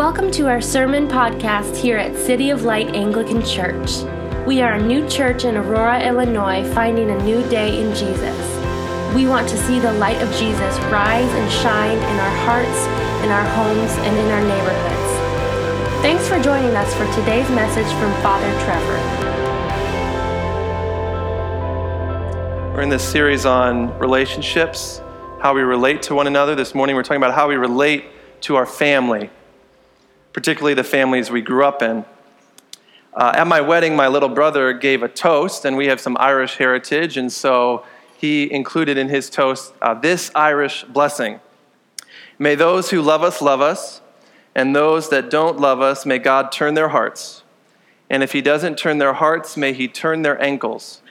Welcome to our sermon podcast here at City of Light Anglican Church. We are a new church in Aurora, Illinois, finding a new day in Jesus. We want to see the light of Jesus rise and shine in our hearts, in our homes, and in our neighborhoods. Thanks for joining us for today's message from Father Trevor. We're in this series on relationships, how we relate to one another. This morning we're talking about how we relate to our family, particularly the families we grew up in. Uh, at my wedding, my little brother gave a toast, and we have some Irish heritage, and so he included in his toast uh, this Irish blessing May those who love us love us, and those that don't love us, may God turn their hearts. And if he doesn't turn their hearts, may he turn their ankles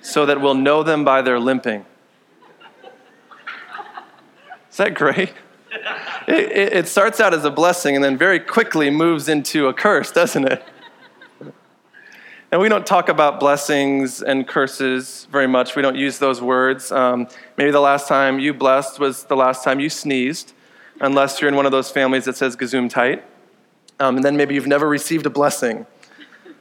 so that we'll know them by their limping. Is that great? It, it, starts out as a blessing and then very quickly moves into a curse, doesn't it? And we don't talk about blessings and curses very much. We don't use those words. Um, maybe the last time you blessed was the last time you sneezed, unless you're in one of those families that says Gesundheit. Um, and then maybe you've never received a blessing.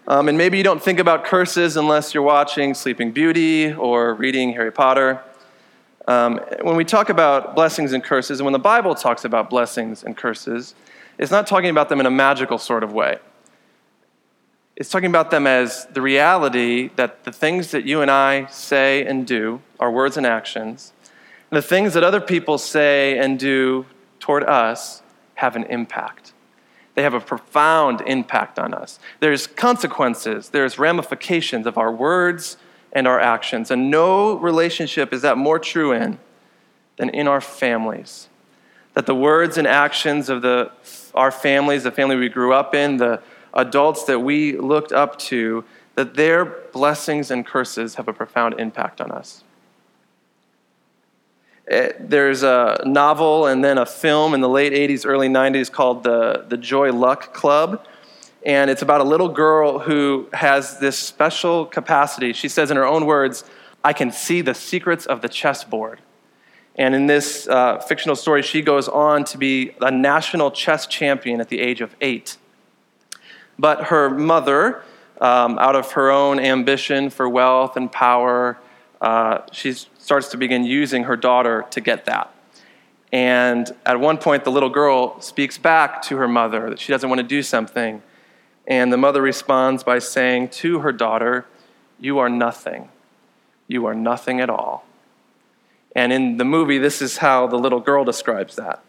Um, and maybe you don't think about curses unless you're watching Sleeping Beauty or reading Harry Potter. Um, when we talk about blessings and curses, and when the Bible talks about blessings and curses, it's not talking about them in a magical sort of way. It's talking about them as the reality that the things that you and I say and do, our words and actions, and the things that other people say and do toward us have an impact they have a profound impact on us. There's consequences, there's ramifications of our words and our actions. And no relationship is that more true in than in our families. That the words and actions of the, our families, the family we grew up in, the adults that we looked up to, that their blessings and curses have a profound impact on us. Eh, there's a novel and then a film in the late 80s, early 90s called the, the Joy Luck Club. And it's about a little girl who has this special capacity. She says in her own words, I can see the secrets of the chessboard. And in this uh, fictional story, she goes on to be a national chess champion at the age of eight. But her mother, um, out of her own ambition for wealth and power, uh, she starts to begin using her daughter to get that. And at one point, the little girl speaks back to her mother that she doesn't want to do something. And the mother responds by saying to her daughter, You are nothing. You are nothing at all. And in the movie, this is how the little girl describes that.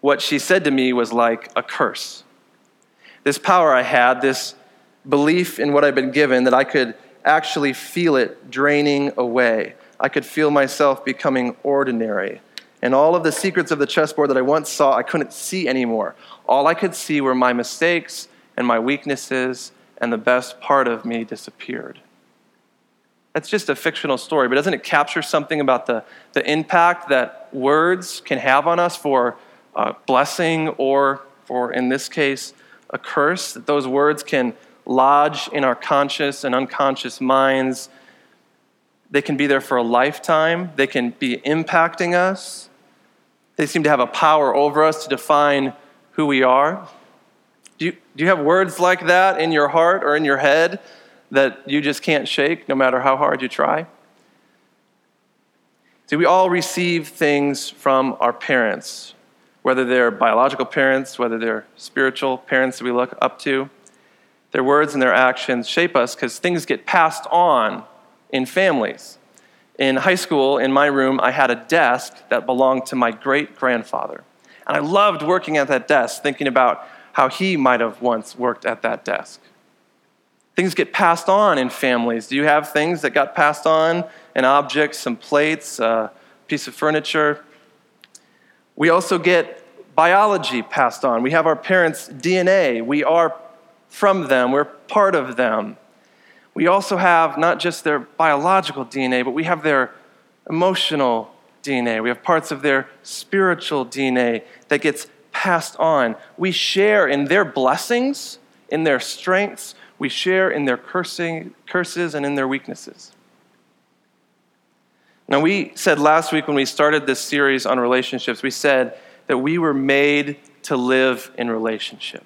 What she said to me was like a curse. This power I had, this belief in what I'd been given, that I could actually feel it draining away. I could feel myself becoming ordinary. And all of the secrets of the chessboard that I once saw, I couldn't see anymore. All I could see were my mistakes and my weaknesses, and the best part of me disappeared. That's just a fictional story, but doesn't it capture something about the, the impact that words can have on us for a blessing or, for, in this case, a curse? That those words can lodge in our conscious and unconscious minds. They can be there for a lifetime, they can be impacting us. They seem to have a power over us to define who we are. Do you, do you have words like that in your heart or in your head that you just can't shake no matter how hard you try? See, we all receive things from our parents, whether they're biological parents, whether they're spiritual parents that we look up to. Their words and their actions shape us because things get passed on in families. In high school, in my room, I had a desk that belonged to my great grandfather. And I loved working at that desk, thinking about how he might have once worked at that desk. Things get passed on in families. Do you have things that got passed on? An object, some plates, a piece of furniture? We also get biology passed on. We have our parents' DNA. We are from them, we're part of them. We also have not just their biological DNA, but we have their emotional DNA. We have parts of their spiritual DNA that gets passed on. We share in their blessings, in their strengths, we share in their cursing, curses and in their weaknesses. Now, we said last week when we started this series on relationships, we said that we were made to live in relationship.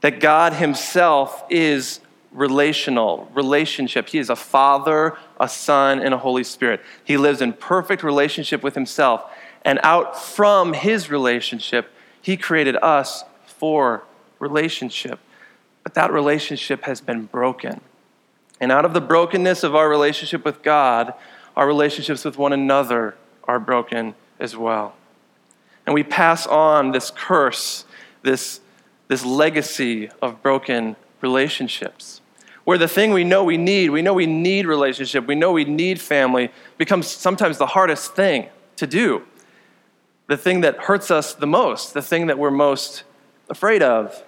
That God Himself is relational, relationship. He is a Father, a Son, and a Holy Spirit. He lives in perfect relationship with Himself. And out from His relationship, He created us for relationship. But that relationship has been broken. And out of the brokenness of our relationship with God, our relationships with one another are broken as well. And we pass on this curse, this, this legacy of broken relationships. Where the thing we know we need, we know we need relationship, we know we need family, becomes sometimes the hardest thing to do. The thing that hurts us the most, the thing that we're most afraid of.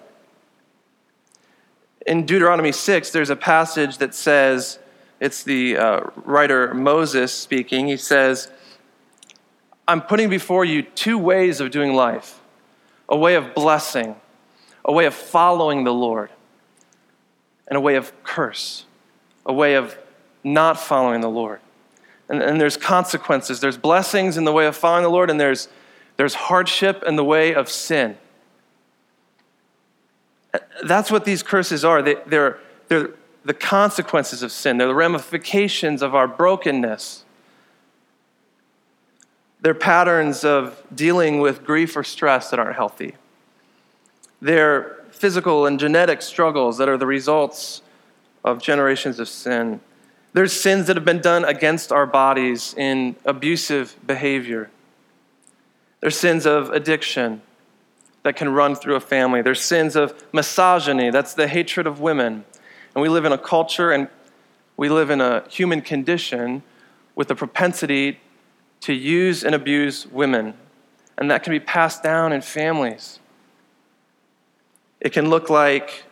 In Deuteronomy 6, there's a passage that says, it's the uh, writer Moses speaking. He says, I'm putting before you two ways of doing life a way of blessing, a way of following the Lord, and a way of curse, a way of not following the Lord. And, and there's consequences. There's blessings in the way of following the Lord, and there's, there's hardship in the way of sin. That's what these curses are. They, they're, they're the consequences of sin, they're the ramifications of our brokenness. They're patterns of dealing with grief or stress that aren't healthy. They're physical and genetic struggles that are the results of generations of sin. There's sins that have been done against our bodies in abusive behavior. There's sins of addiction that can run through a family. There's sins of misogyny, that's the hatred of women. And we live in a culture and we live in a human condition with a propensity to use and abuse women. And that can be passed down in families. It can look like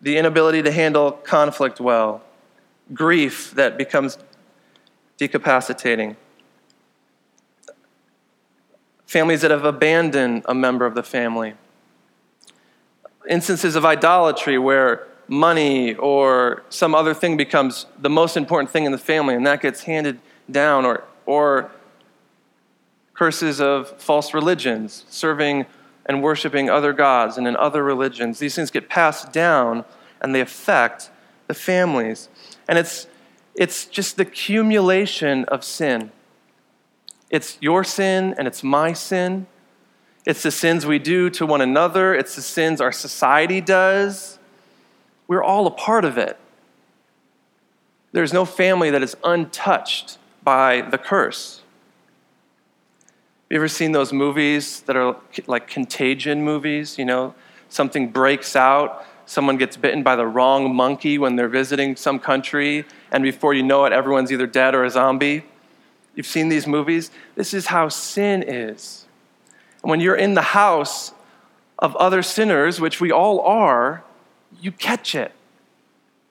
the inability to handle conflict well, grief that becomes decapacitating, families that have abandoned a member of the family, instances of idolatry where money or some other thing becomes the most important thing in the family and that gets handed down, or or curses of false religions, serving and worshiping other gods and in other religions. These things get passed down and they affect the families. And it's, it's just the accumulation of sin. It's your sin and it's my sin. It's the sins we do to one another. It's the sins our society does. We're all a part of it. There's no family that is untouched by the curse. You ever seen those movies that are like contagion movies? You know, something breaks out, someone gets bitten by the wrong monkey when they're visiting some country, and before you know it, everyone's either dead or a zombie. You've seen these movies? This is how sin is. And when you're in the house of other sinners, which we all are, you catch it.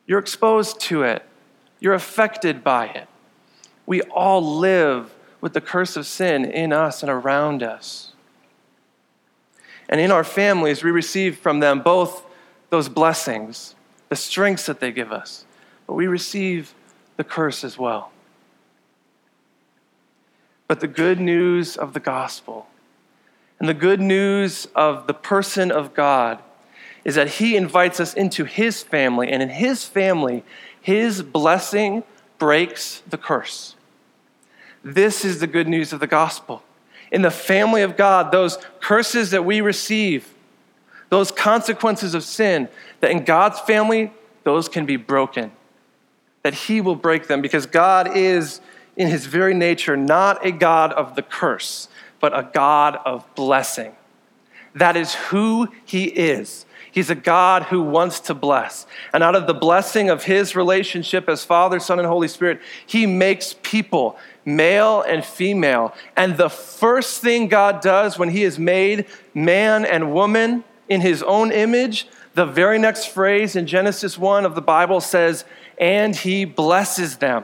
You're exposed to it. You're affected by it. We all live with the curse of sin in us and around us. And in our families, we receive from them both those blessings, the strengths that they give us, but we receive the curse as well. But the good news of the gospel and the good news of the person of God is that He invites us into His family, and in His family, His blessing breaks the curse. This is the good news of the gospel. In the family of God, those curses that we receive, those consequences of sin, that in God's family, those can be broken. That He will break them because God is, in His very nature, not a God of the curse, but a God of blessing. That is who He is. He's a God who wants to bless. And out of the blessing of his relationship as Father, Son, and Holy Spirit, he makes people, male and female. And the first thing God does when he has made man and woman in his own image, the very next phrase in Genesis 1 of the Bible says, and he blesses them.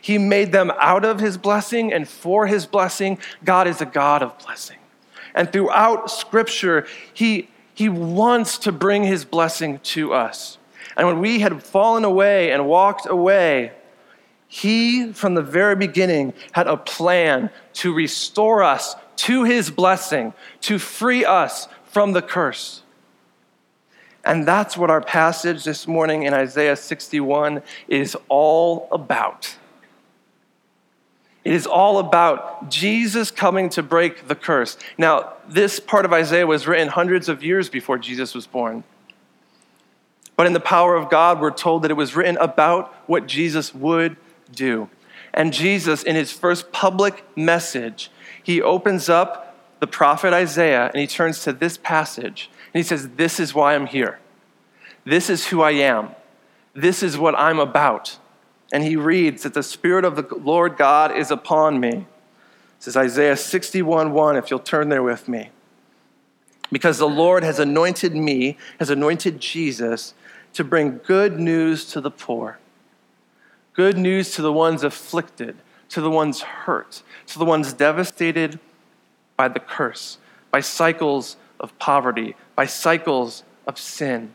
He made them out of his blessing and for his blessing. God is a God of blessing. And throughout Scripture, he he wants to bring His blessing to us. And when we had fallen away and walked away, He, from the very beginning, had a plan to restore us to his blessing, to free us from the curse. And that's what our passage this morning in Isaiah 61 is all about. It is all about Jesus coming to break the curse. Now, this part of Isaiah was written hundreds of years before Jesus was born. But in the power of God, we're told that it was written about what Jesus would do. And Jesus, in his first public message, he opens up the prophet Isaiah and he turns to this passage and he says, This is why I'm here. This is who I am. This is what I'm about. And he reads that the Spirit of the Lord God is upon me. This is Isaiah 61 1, if you'll turn there with me. Because the Lord has anointed me, has anointed Jesus to bring good news to the poor, good news to the ones afflicted, to the ones hurt, to the ones devastated by the curse, by cycles of poverty, by cycles of sin.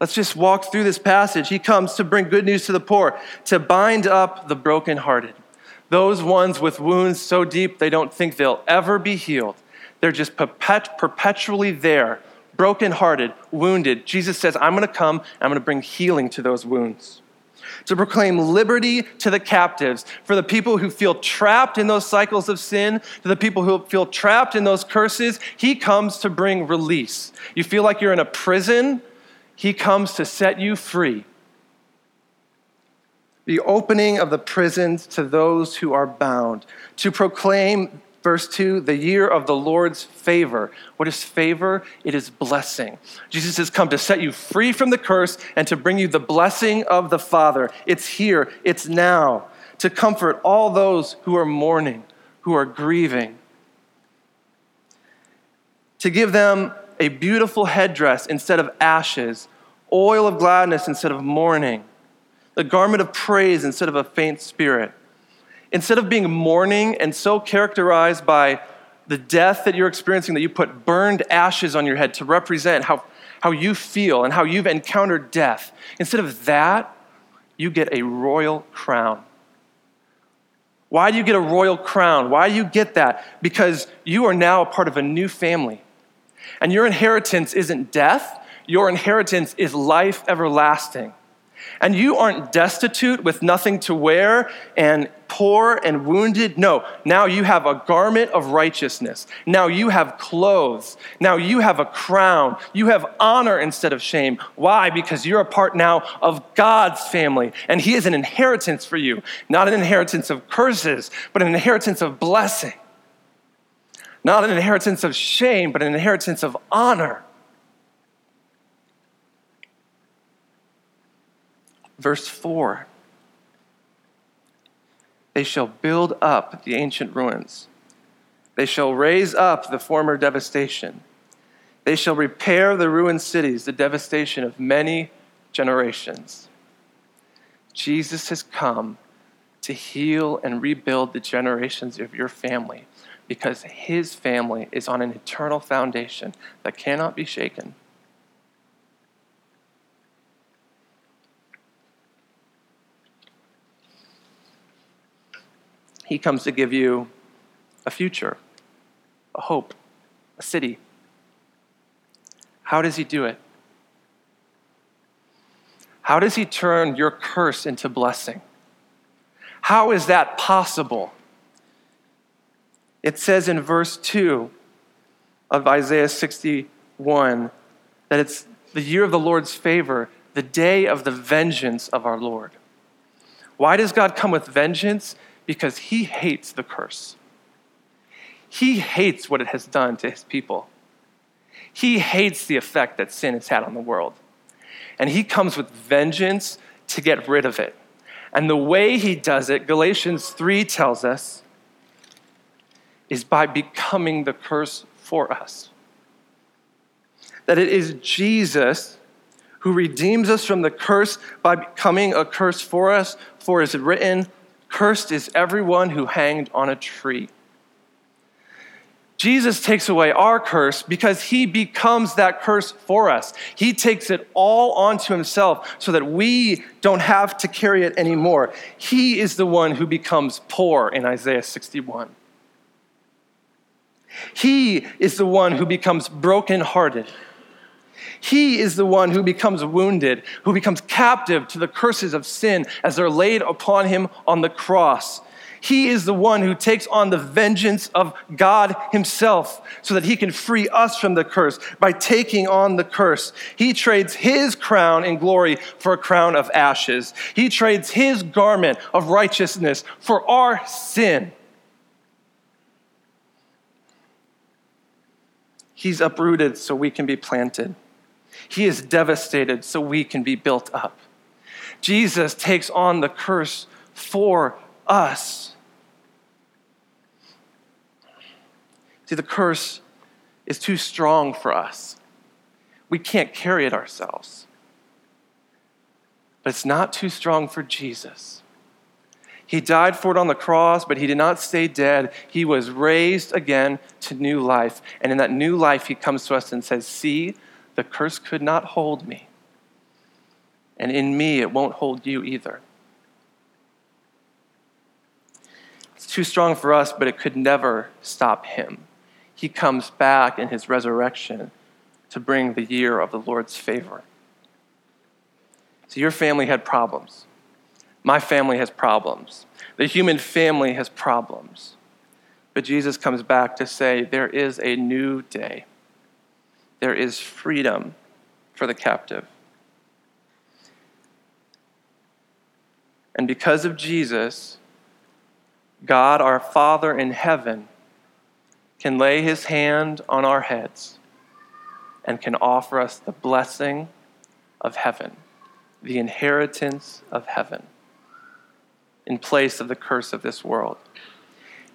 Let's just walk through this passage. He comes to bring good news to the poor, to bind up the brokenhearted, those ones with wounds so deep they don't think they'll ever be healed. They're just perpet- perpetually there, brokenhearted, wounded. Jesus says, I'm going to come, I'm going to bring healing to those wounds. To proclaim liberty to the captives, for the people who feel trapped in those cycles of sin, to the people who feel trapped in those curses, he comes to bring release. You feel like you're in a prison, he comes to set you free. The opening of the prisons to those who are bound, to proclaim, verse 2, the year of the Lord's favor. What is favor? It is blessing. Jesus has come to set you free from the curse and to bring you the blessing of the Father. It's here, it's now, to comfort all those who are mourning, who are grieving, to give them a beautiful headdress instead of ashes, oil of gladness instead of mourning, the garment of praise instead of a faint spirit. Instead of being mourning and so characterized by the death that you're experiencing that you put burned ashes on your head to represent how, how you feel and how you've encountered death, instead of that, you get a royal crown. Why do you get a royal crown? Why do you get that? Because you are now a part of a new family. And your inheritance isn't death, your inheritance is life everlasting. And you aren't destitute with nothing to wear and poor and wounded. No, now you have a garment of righteousness. Now you have clothes. Now you have a crown. You have honor instead of shame. Why? Because you're a part now of God's family. And He is an inheritance for you. Not an inheritance of curses, but an inheritance of blessing. Not an inheritance of shame, but an inheritance of honor. Verse 4 They shall build up the ancient ruins, they shall raise up the former devastation. They shall repair the ruined cities, the devastation of many generations. Jesus has come to heal and rebuild the generations of your family because his family is on an eternal foundation that cannot be shaken. He comes to give you a future, a hope, a city. How does He do it? How does He turn your curse into blessing? How is that possible? It says in verse 2 of Isaiah 61 that it's the year of the Lord's favor, the day of the vengeance of our Lord. Why does God come with vengeance? because he hates the curse. He hates what it has done to his people. He hates the effect that sin has had on the world. And he comes with vengeance to get rid of it. And the way he does it, Galatians 3 tells us, is by becoming the curse for us. That it is Jesus who redeems us from the curse by becoming a curse for us, for is it written, Cursed is everyone who hanged on a tree. Jesus takes away our curse because he becomes that curse for us. He takes it all onto himself so that we don't have to carry it anymore. He is the one who becomes poor in Isaiah 61. He is the one who becomes brokenhearted. He is the one who becomes wounded, who becomes captive to the curses of sin as they're laid upon him on the cross. He is the one who takes on the vengeance of God Himself so that He can free us from the curse by taking on the curse. He trades His crown in glory for a crown of ashes. He trades His garment of righteousness for our sin. He's uprooted so we can be planted. He is devastated so we can be built up. Jesus takes on the curse for us. See, the curse is too strong for us. We can't carry it ourselves. But it's not too strong for Jesus. He died for it on the cross, but he did not stay dead. He was raised again to new life. And in that new life, he comes to us and says, See, the curse could not hold me. And in me, it won't hold you either. It's too strong for us, but it could never stop him he comes back in his resurrection to bring the year of the Lord's favor. So, your family had problems. My family has problems. The human family has problems. But Jesus comes back to say, There is a new day, there is freedom for the captive. And because of Jesus, God, our Father in heaven, can lay his hand on our heads and can offer us the blessing of heaven, the inheritance of heaven, in place of the curse of this world.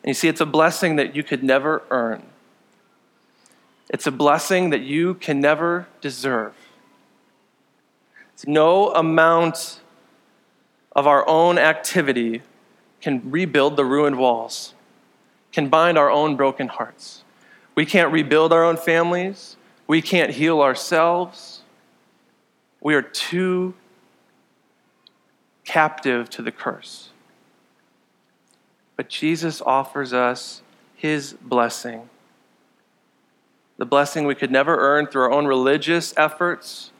And you see, it's a blessing that you could never earn. It's a blessing that you can never deserve. No amount of our own activity can rebuild the ruined walls can bind our own broken hearts. We can't rebuild our own families. We can't heal ourselves. We are too captive to the curse. But Jesus offers us his blessing. The blessing we could never earn through our own religious efforts,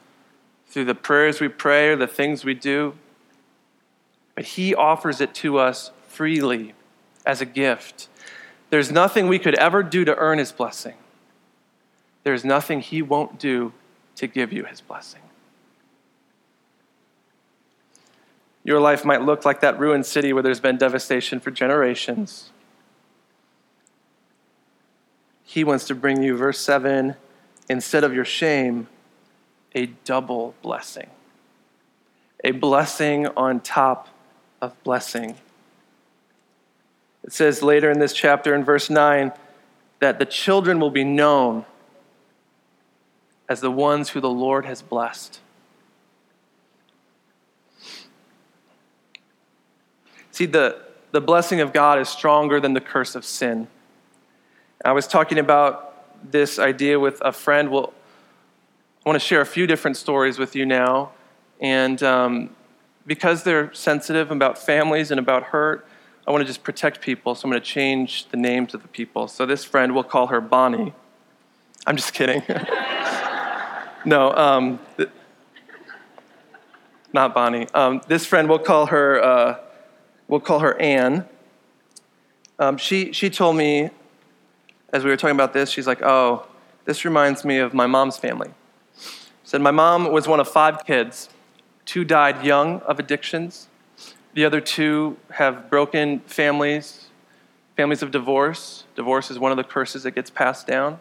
through the prayers we pray or the things we do. But he offers it to us freely as a gift. There's nothing we could ever do to earn his blessing. There's nothing he won't do to give you his blessing. Your life might look like that ruined city where there's been devastation for generations. He wants to bring you, verse 7, instead of your shame, a double blessing. A blessing on top of blessing. It says later in this chapter, in verse 9, that the children will be known as the ones who the Lord has blessed. See, the, the blessing of God is stronger than the curse of sin. I was talking about this idea with a friend. Well, I want to share a few different stories with you now. And um, because they're sensitive about families and about hurt, I want to just protect people, so I'm going to change the names of the people. So this friend, we'll call her Bonnie. I'm just kidding. no, um, th- not Bonnie. Um, this friend, we'll call her, uh, we'll call her Anne. Um, she, she told me, as we were talking about this, she's like, oh, this reminds me of my mom's family. Said my mom was one of five kids. Two died young of addictions. The other two have broken families, families of divorce. Divorce is one of the curses that gets passed down.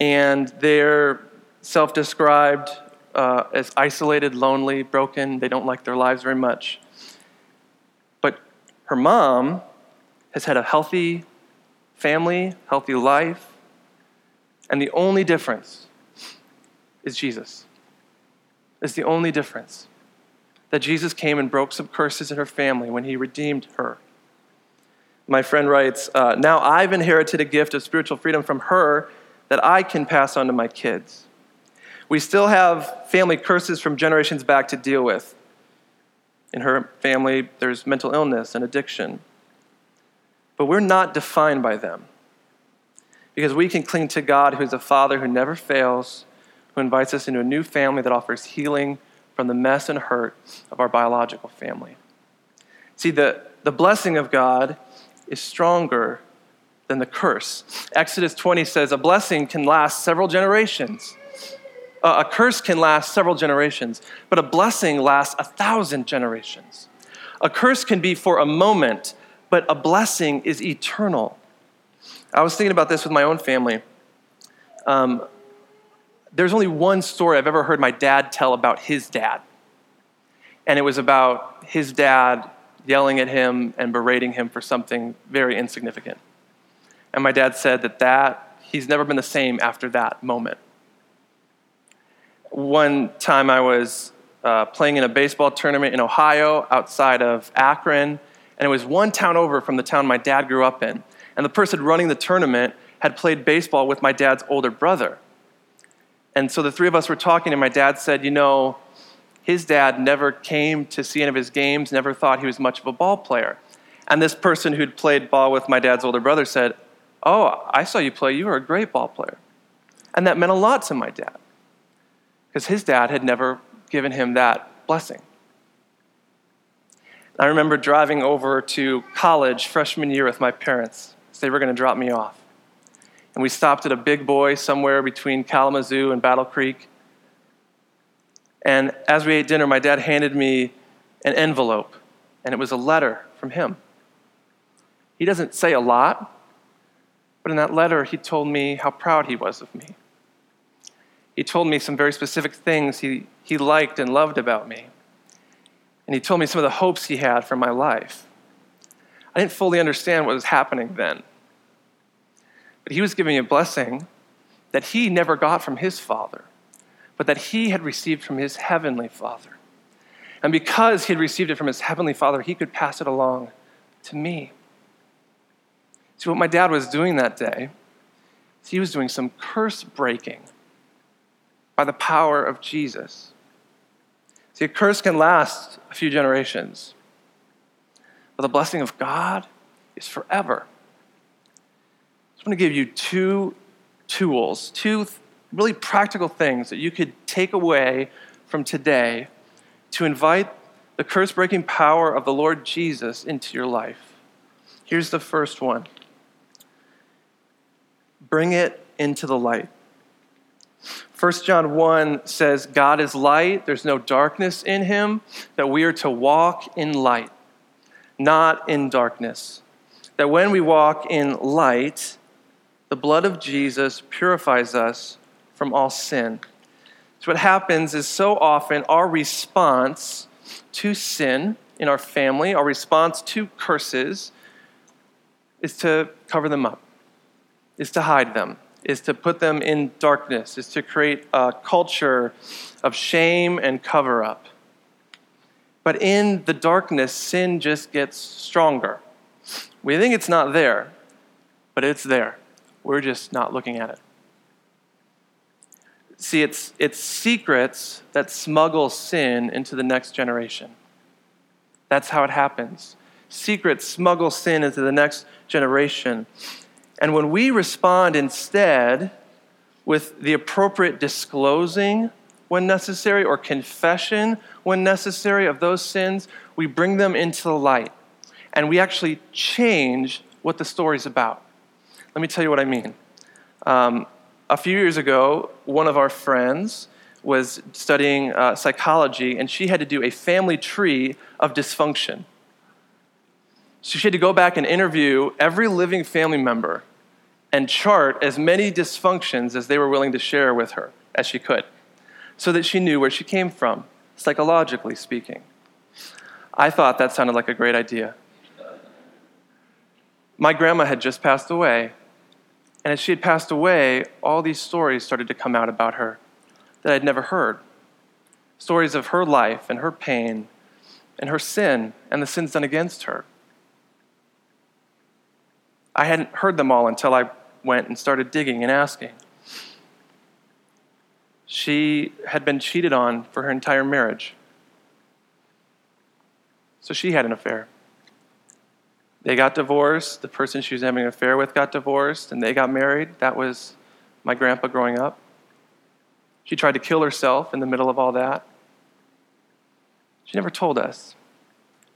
And they're self described uh, as isolated, lonely, broken. They don't like their lives very much. Her mom has had a healthy family, healthy life. And the only difference is Jesus. It's the only difference that Jesus came and broke some curses in her family when he redeemed her. My friend writes, uh, Now I've inherited a gift of spiritual freedom from her that I can pass on to my kids. We still have family curses from generations back to deal with. In her family, there's mental illness and addiction. But we're not defined by them because we can cling to God, who's a father who never fails, who invites us into a new family that offers healing from the mess and hurt of our biological family. See, the, the blessing of God is stronger than the curse. Exodus 20 says a blessing can last several generations. A curse can last several generations, but a blessing lasts a thousand generations. A curse can be for a moment, but a blessing is eternal. I was thinking about this with my own family. Um, there's only one story I've ever heard my dad tell about his dad. And it was about his dad yelling at him and berating him for something very insignificant. And my dad said that that he's never been the same after that moment. One time I was uh, playing in a baseball tournament in Ohio outside of Akron, and it was one town over from the town my dad grew up in. And the person running the tournament had played baseball with my dad's older brother. And so the three of us were talking, and my dad said, You know, his dad never came to see any of his games, never thought he was much of a ball player. And this person who'd played ball with my dad's older brother said, Oh, I saw you play. You were a great ball player. And that meant a lot to my dad because his dad had never given him that blessing. I remember driving over to college freshman year with my parents. They were going to drop me off. And we stopped at a big boy somewhere between Kalamazoo and Battle Creek. And as we ate dinner, my dad handed me an envelope, and it was a letter from him. He doesn't say a lot, but in that letter, he told me how proud he was of me. He told me some very specific things he, he liked and loved about me. And he told me some of the hopes he had for my life. I didn't fully understand what was happening then. But he was giving me a blessing that he never got from his father, but that he had received from his heavenly father. And because he had received it from his heavenly father, he could pass it along to me. See, what my dad was doing that day, he was doing some curse breaking by the power of Jesus. See, a curse can last a few generations, but the blessing of God is forever. I just want to give you two tools, two really practical things that you could take away from today to invite the curse breaking power of the Lord Jesus into your life. Here's the first one bring it into the light. 1 John 1 says, God is light, there's no darkness in him, that we are to walk in light, not in darkness. That when we walk in light, the blood of Jesus purifies us from all sin. So, what happens is so often our response to sin in our family, our response to curses, is to cover them up, is to hide them, is to put them in darkness, is to create a culture of shame and cover up. But in the darkness, sin just gets stronger. We think it's not there, but it's there. We're just not looking at it. See, it's, it's secrets that smuggle sin into the next generation. That's how it happens. Secrets smuggle sin into the next generation. And when we respond instead with the appropriate disclosing when necessary or confession when necessary of those sins, we bring them into the light. And we actually change what the story's about. Let me tell you what I mean. Um, a few years ago, one of our friends was studying uh, psychology, and she had to do a family tree of dysfunction. So she had to go back and interview every living family member and chart as many dysfunctions as they were willing to share with her as she could, so that she knew where she came from, psychologically speaking. I thought that sounded like a great idea. My grandma had just passed away, and as she had passed away, all these stories started to come out about her that I'd never heard. Stories of her life and her pain and her sin and the sins done against her. I hadn't heard them all until I went and started digging and asking. She had been cheated on for her entire marriage. So she had an affair. They got divorced. The person she was having an affair with got divorced, and they got married. That was my grandpa growing up. She tried to kill herself in the middle of all that. She never told us.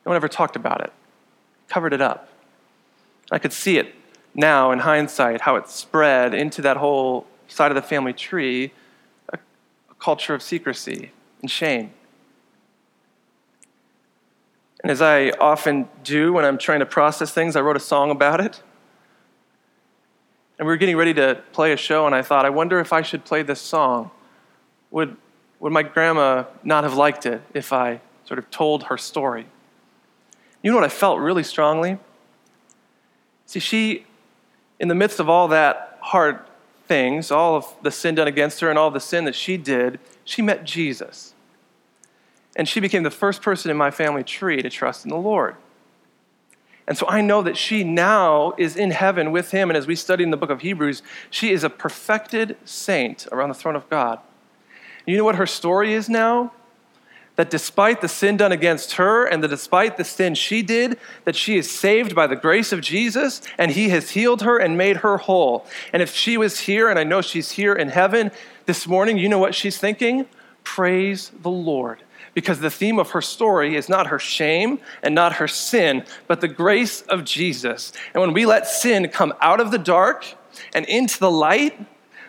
No one ever talked about it, covered it up. I could see it now in hindsight, how it spread into that whole side of the family tree a, a culture of secrecy and shame. And as I often do when I'm trying to process things, I wrote a song about it. And we were getting ready to play a show, and I thought, I wonder if I should play this song. Would, would my grandma not have liked it if I sort of told her story? You know what I felt really strongly? See, she, in the midst of all that hard things, all of the sin done against her and all the sin that she did, she met Jesus. And she became the first person in my family tree to trust in the Lord. And so I know that she now is in heaven with him. And as we study in the book of Hebrews, she is a perfected saint around the throne of God. You know what her story is now? That despite the sin done against her and that despite the sin she did, that she is saved by the grace of Jesus and he has healed her and made her whole. And if she was here, and I know she's here in heaven this morning, you know what she's thinking? Praise the Lord because the theme of her story is not her shame and not her sin, but the grace of Jesus. And when we let sin come out of the dark and into the light,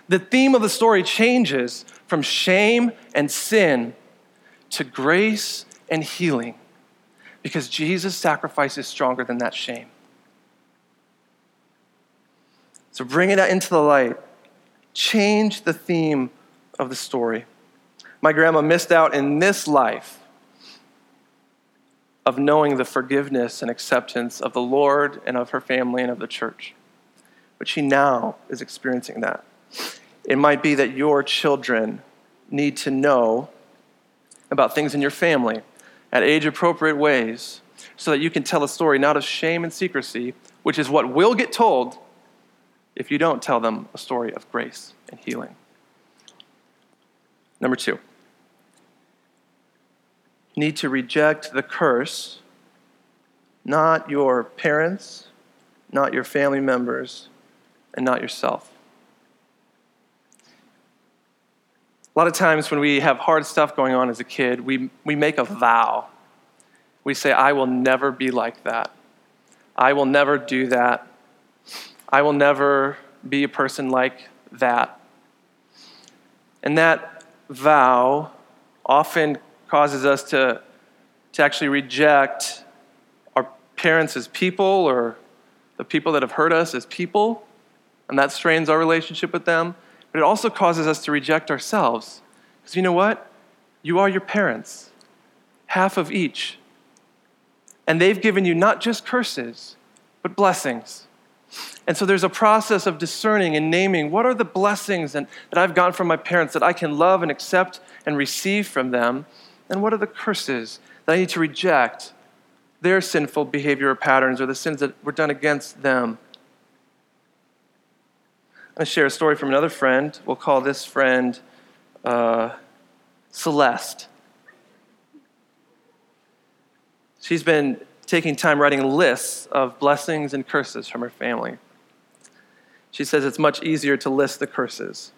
the theme of the story changes from shame and sin to grace and healing because Jesus' sacrifice is stronger than that shame. So bring it out into the light. Change the theme of the story my grandma missed out in this life of knowing the forgiveness and acceptance of the Lord and of her family and of the church. But she now is experiencing that. It might be that your children need to know about things in your family at age appropriate ways so that you can tell a story not of shame and secrecy, which is what will get told if you don't tell them a story of grace and healing. Number two need to reject the curse, not your parents, not your family members, and not yourself. A lot of times when we have hard stuff going on as a kid, we, we make a vow. We say, I will never be like that. I will never do that. I will never be a person like that. And that vow often causes us to, to actually reject our parents as people or the people that have hurt us as people, and that strains our relationship with them. But it also causes us to reject ourselves. Because you know what? You are your parents, half of each. And they've given you not just curses, but blessings. And so there's a process of discerning and naming what are the blessings that I've gotten from my parents that I can love and accept and receive from them, and what are the curses that I need to reject? Their sinful behavior or patterns or the sins that were done against them. I'm going to share a story from another friend. We'll call this friend uh, Celeste. She's been taking time writing lists of blessings and curses from her family. She says it's much easier to list the curses.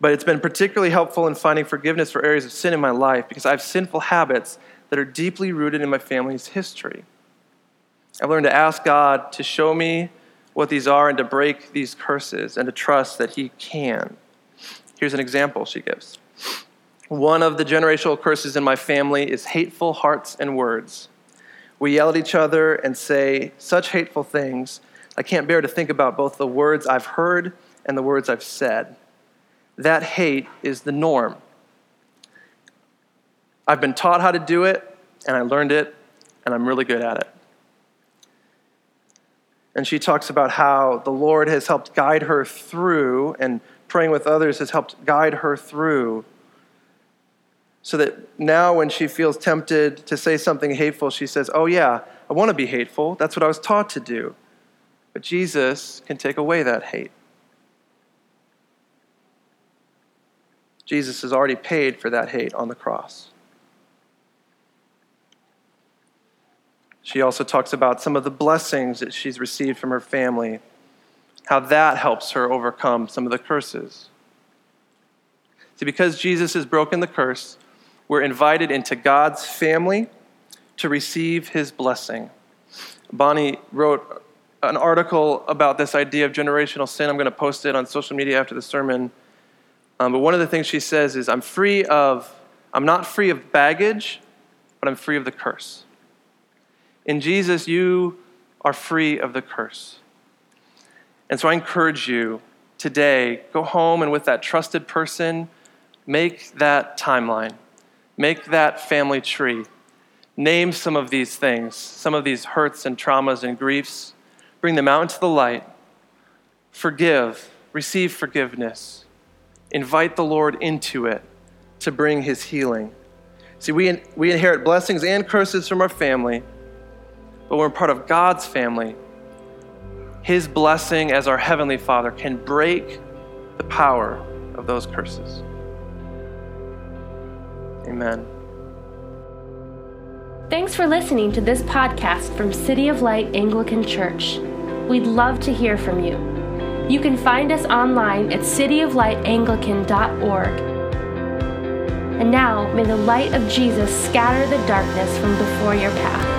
But it's been particularly helpful in finding forgiveness for areas of sin in my life because I have sinful habits that are deeply rooted in my family's history. I've learned to ask God to show me what these are and to break these curses and to trust that He can. Here's an example she gives. One of the generational curses in my family is hateful hearts and words. We yell at each other and say such hateful things. I can't bear to think about both the words I've heard and the words I've said that hate is the norm. I've been taught how to do it, and I learned it, and I'm really good at it. And she talks about how the Lord has helped guide her through, and praying with others has helped guide her through. So that now, when she feels tempted to say something hateful, she says, Oh, yeah, I want to be hateful. That's what I was taught to do. But Jesus can take away that hate. Jesus has already paid for that hate on the cross. She also talks about some of the blessings that she's received from her family, how that helps her overcome some of the curses. See, because Jesus has broken the curse, we're invited into God's family to receive his blessing. Bonnie wrote an article about this idea of generational sin. I'm going to post it on social media after the sermon. Um, but one of the things she says is, I'm free of, I'm not free of baggage, but I'm free of the curse. In Jesus, you are free of the curse. And so I encourage you today, go home and with that trusted person, make that timeline, make that family tree. Name some of these things, some of these hurts and traumas and griefs. Bring them out into the light. Forgive, receive forgiveness invite the Lord into it to bring his healing. See, we, we inherit blessings and curses from our family, but we're part of God's family. His blessing as our Heavenly Father can break the power of those curses. Amen. Thanks for listening to this podcast from City of Light Anglican Church. We'd love to hear from you. You can find us online at cityoflightanglican.org. And now, may the light of Jesus scatter the darkness from before your path.